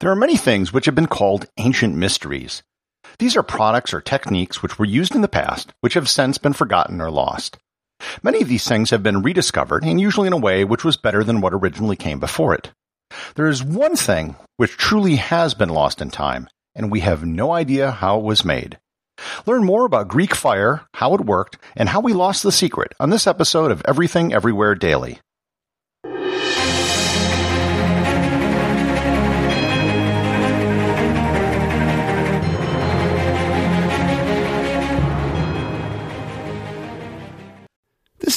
There are many things which have been called ancient mysteries. These are products or techniques which were used in the past, which have since been forgotten or lost. Many of these things have been rediscovered, and usually in a way which was better than what originally came before it. There is one thing which truly has been lost in time, and we have no idea how it was made. Learn more about Greek fire, how it worked, and how we lost the secret on this episode of Everything Everywhere Daily.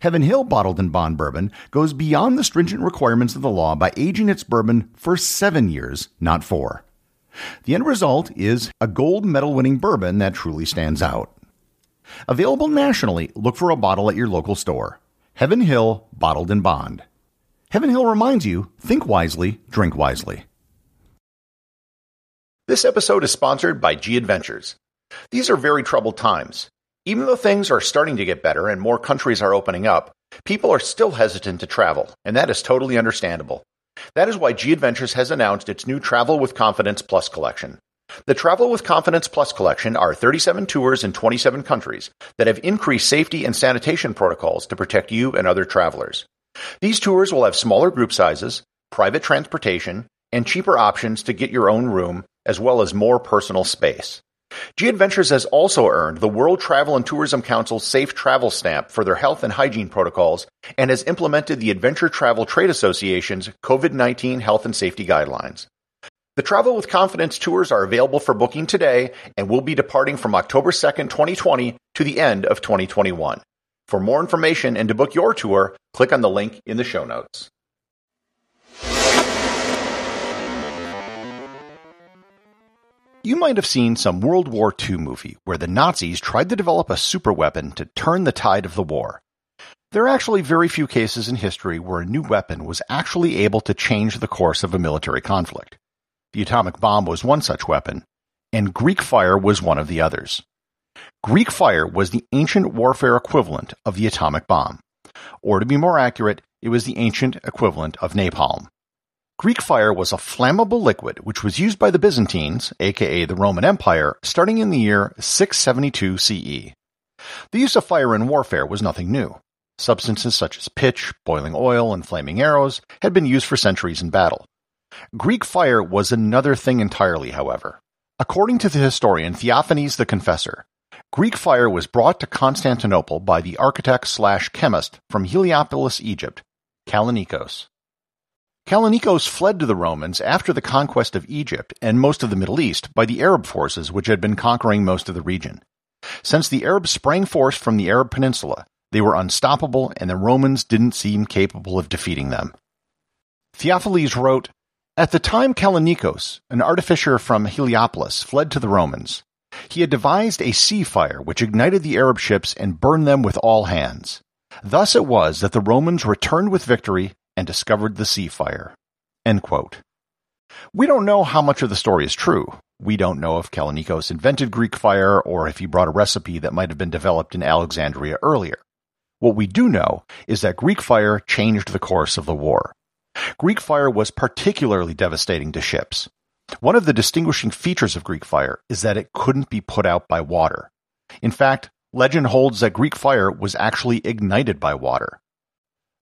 Heaven Hill Bottled in Bond Bourbon goes beyond the stringent requirements of the law by aging its bourbon for seven years, not four. The end result is a gold medal winning bourbon that truly stands out. Available nationally, look for a bottle at your local store. Heaven Hill Bottled in Bond. Heaven Hill reminds you think wisely, drink wisely. This episode is sponsored by G Adventures. These are very troubled times. Even though things are starting to get better and more countries are opening up, people are still hesitant to travel, and that is totally understandable. That is why G Adventures has announced its new Travel with Confidence Plus collection. The Travel with Confidence Plus collection are 37 tours in 27 countries that have increased safety and sanitation protocols to protect you and other travelers. These tours will have smaller group sizes, private transportation, and cheaper options to get your own room, as well as more personal space. G Adventures has also earned the World Travel and Tourism Council's Safe Travel Stamp for their health and hygiene protocols and has implemented the Adventure Travel Trade Association's COVID 19 health and safety guidelines. The Travel with Confidence tours are available for booking today and will be departing from October 2nd, 2020 to the end of 2021. For more information and to book your tour, click on the link in the show notes. You might have seen some World War II movie where the Nazis tried to develop a superweapon to turn the tide of the war. There are actually very few cases in history where a new weapon was actually able to change the course of a military conflict. The atomic bomb was one such weapon, and Greek fire was one of the others. Greek fire was the ancient warfare equivalent of the atomic bomb. Or to be more accurate, it was the ancient equivalent of napalm. Greek fire was a flammable liquid which was used by the Byzantines, aka the Roman Empire, starting in the year 672 CE. The use of fire in warfare was nothing new. Substances such as pitch, boiling oil, and flaming arrows had been used for centuries in battle. Greek fire was another thing entirely, however. According to the historian Theophanes the Confessor, Greek fire was brought to Constantinople by the architect slash chemist from Heliopolis, Egypt, Kallinikos. Kallinikos fled to the Romans after the conquest of Egypt and most of the Middle East by the Arab forces which had been conquering most of the region. Since the Arabs sprang forth from the Arab Peninsula, they were unstoppable and the Romans didn't seem capable of defeating them. Theophilus wrote, At the time Callinicos, an artificer from Heliopolis, fled to the Romans, he had devised a sea fire which ignited the Arab ships and burned them with all hands. Thus it was that the Romans returned with victory and discovered the sea fire. We don't know how much of the story is true. We don't know if Callinicos invented Greek fire or if he brought a recipe that might have been developed in Alexandria earlier. What we do know is that Greek fire changed the course of the war. Greek fire was particularly devastating to ships. One of the distinguishing features of Greek fire is that it couldn't be put out by water. In fact, legend holds that Greek fire was actually ignited by water.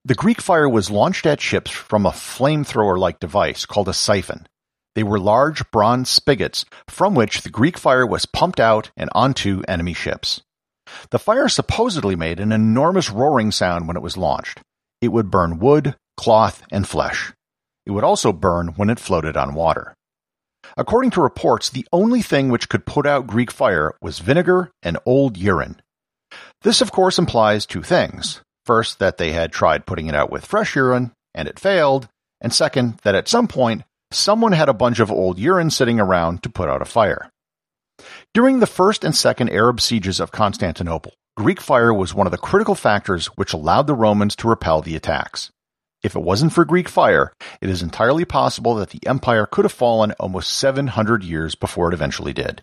The Greek fire was launched at ships from a flamethrower like device called a siphon. They were large bronze spigots from which the Greek fire was pumped out and onto enemy ships. The fire supposedly made an enormous roaring sound when it was launched. It would burn wood, cloth, and flesh. It would also burn when it floated on water. According to reports, the only thing which could put out Greek fire was vinegar and old urine. This, of course, implies two things. First, that they had tried putting it out with fresh urine, and it failed, and second, that at some point, someone had a bunch of old urine sitting around to put out a fire. During the first and second Arab sieges of Constantinople, Greek fire was one of the critical factors which allowed the Romans to repel the attacks. If it wasn't for Greek fire, it is entirely possible that the empire could have fallen almost 700 years before it eventually did.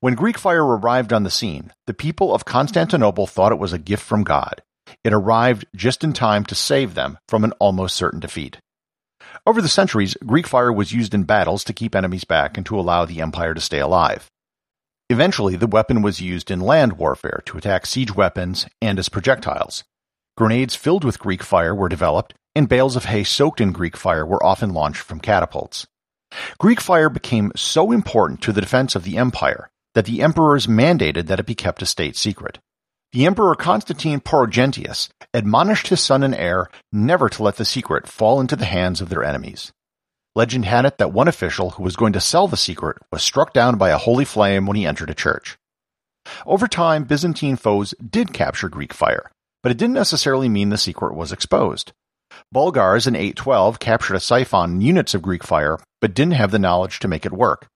When Greek fire arrived on the scene, the people of Constantinople thought it was a gift from God. It arrived just in time to save them from an almost certain defeat. Over the centuries, Greek fire was used in battles to keep enemies back and to allow the empire to stay alive. Eventually, the weapon was used in land warfare to attack siege weapons and as projectiles. Grenades filled with Greek fire were developed, and bales of hay soaked in Greek fire were often launched from catapults. Greek fire became so important to the defense of the empire that the emperors mandated that it be kept a state secret. The Emperor Constantine Porphyrogenitus admonished his son and heir never to let the secret fall into the hands of their enemies. Legend had it that one official who was going to sell the secret was struck down by a holy flame when he entered a church. Over time, Byzantine foes did capture Greek fire, but it didn't necessarily mean the secret was exposed. Bulgars in 812 captured a siphon and units of Greek fire, but didn't have the knowledge to make it work.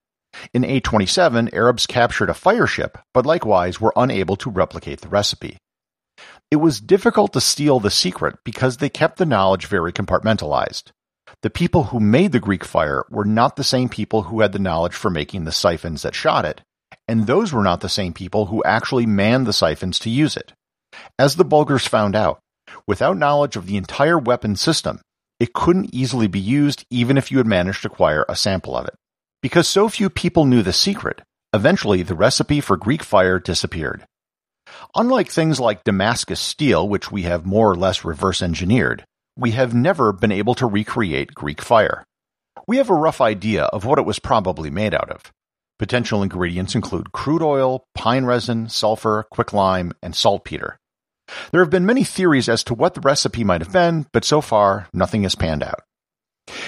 In 827, Arabs captured a fire ship, but likewise were unable to replicate the recipe. It was difficult to steal the secret because they kept the knowledge very compartmentalized. The people who made the Greek fire were not the same people who had the knowledge for making the siphons that shot it, and those were not the same people who actually manned the siphons to use it. As the Bulgars found out, without knowledge of the entire weapon system, it couldn't easily be used even if you had managed to acquire a sample of it. Because so few people knew the secret, eventually the recipe for Greek fire disappeared. Unlike things like Damascus steel, which we have more or less reverse engineered, we have never been able to recreate Greek fire. We have a rough idea of what it was probably made out of. Potential ingredients include crude oil, pine resin, sulfur, quicklime, and saltpeter. There have been many theories as to what the recipe might have been, but so far, nothing has panned out.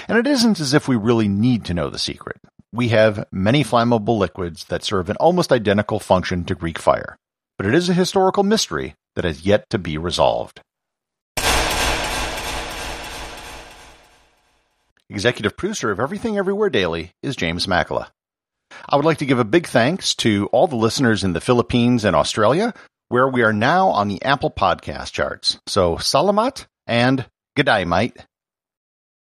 And it isn't as if we really need to know the secret. We have many flammable liquids that serve an almost identical function to Greek fire, but it is a historical mystery that has yet to be resolved. Executive producer of Everything Everywhere Daily is James Makala. I would like to give a big thanks to all the listeners in the Philippines and Australia, where we are now on the Apple Podcast charts. So, salamat and g'day, mate.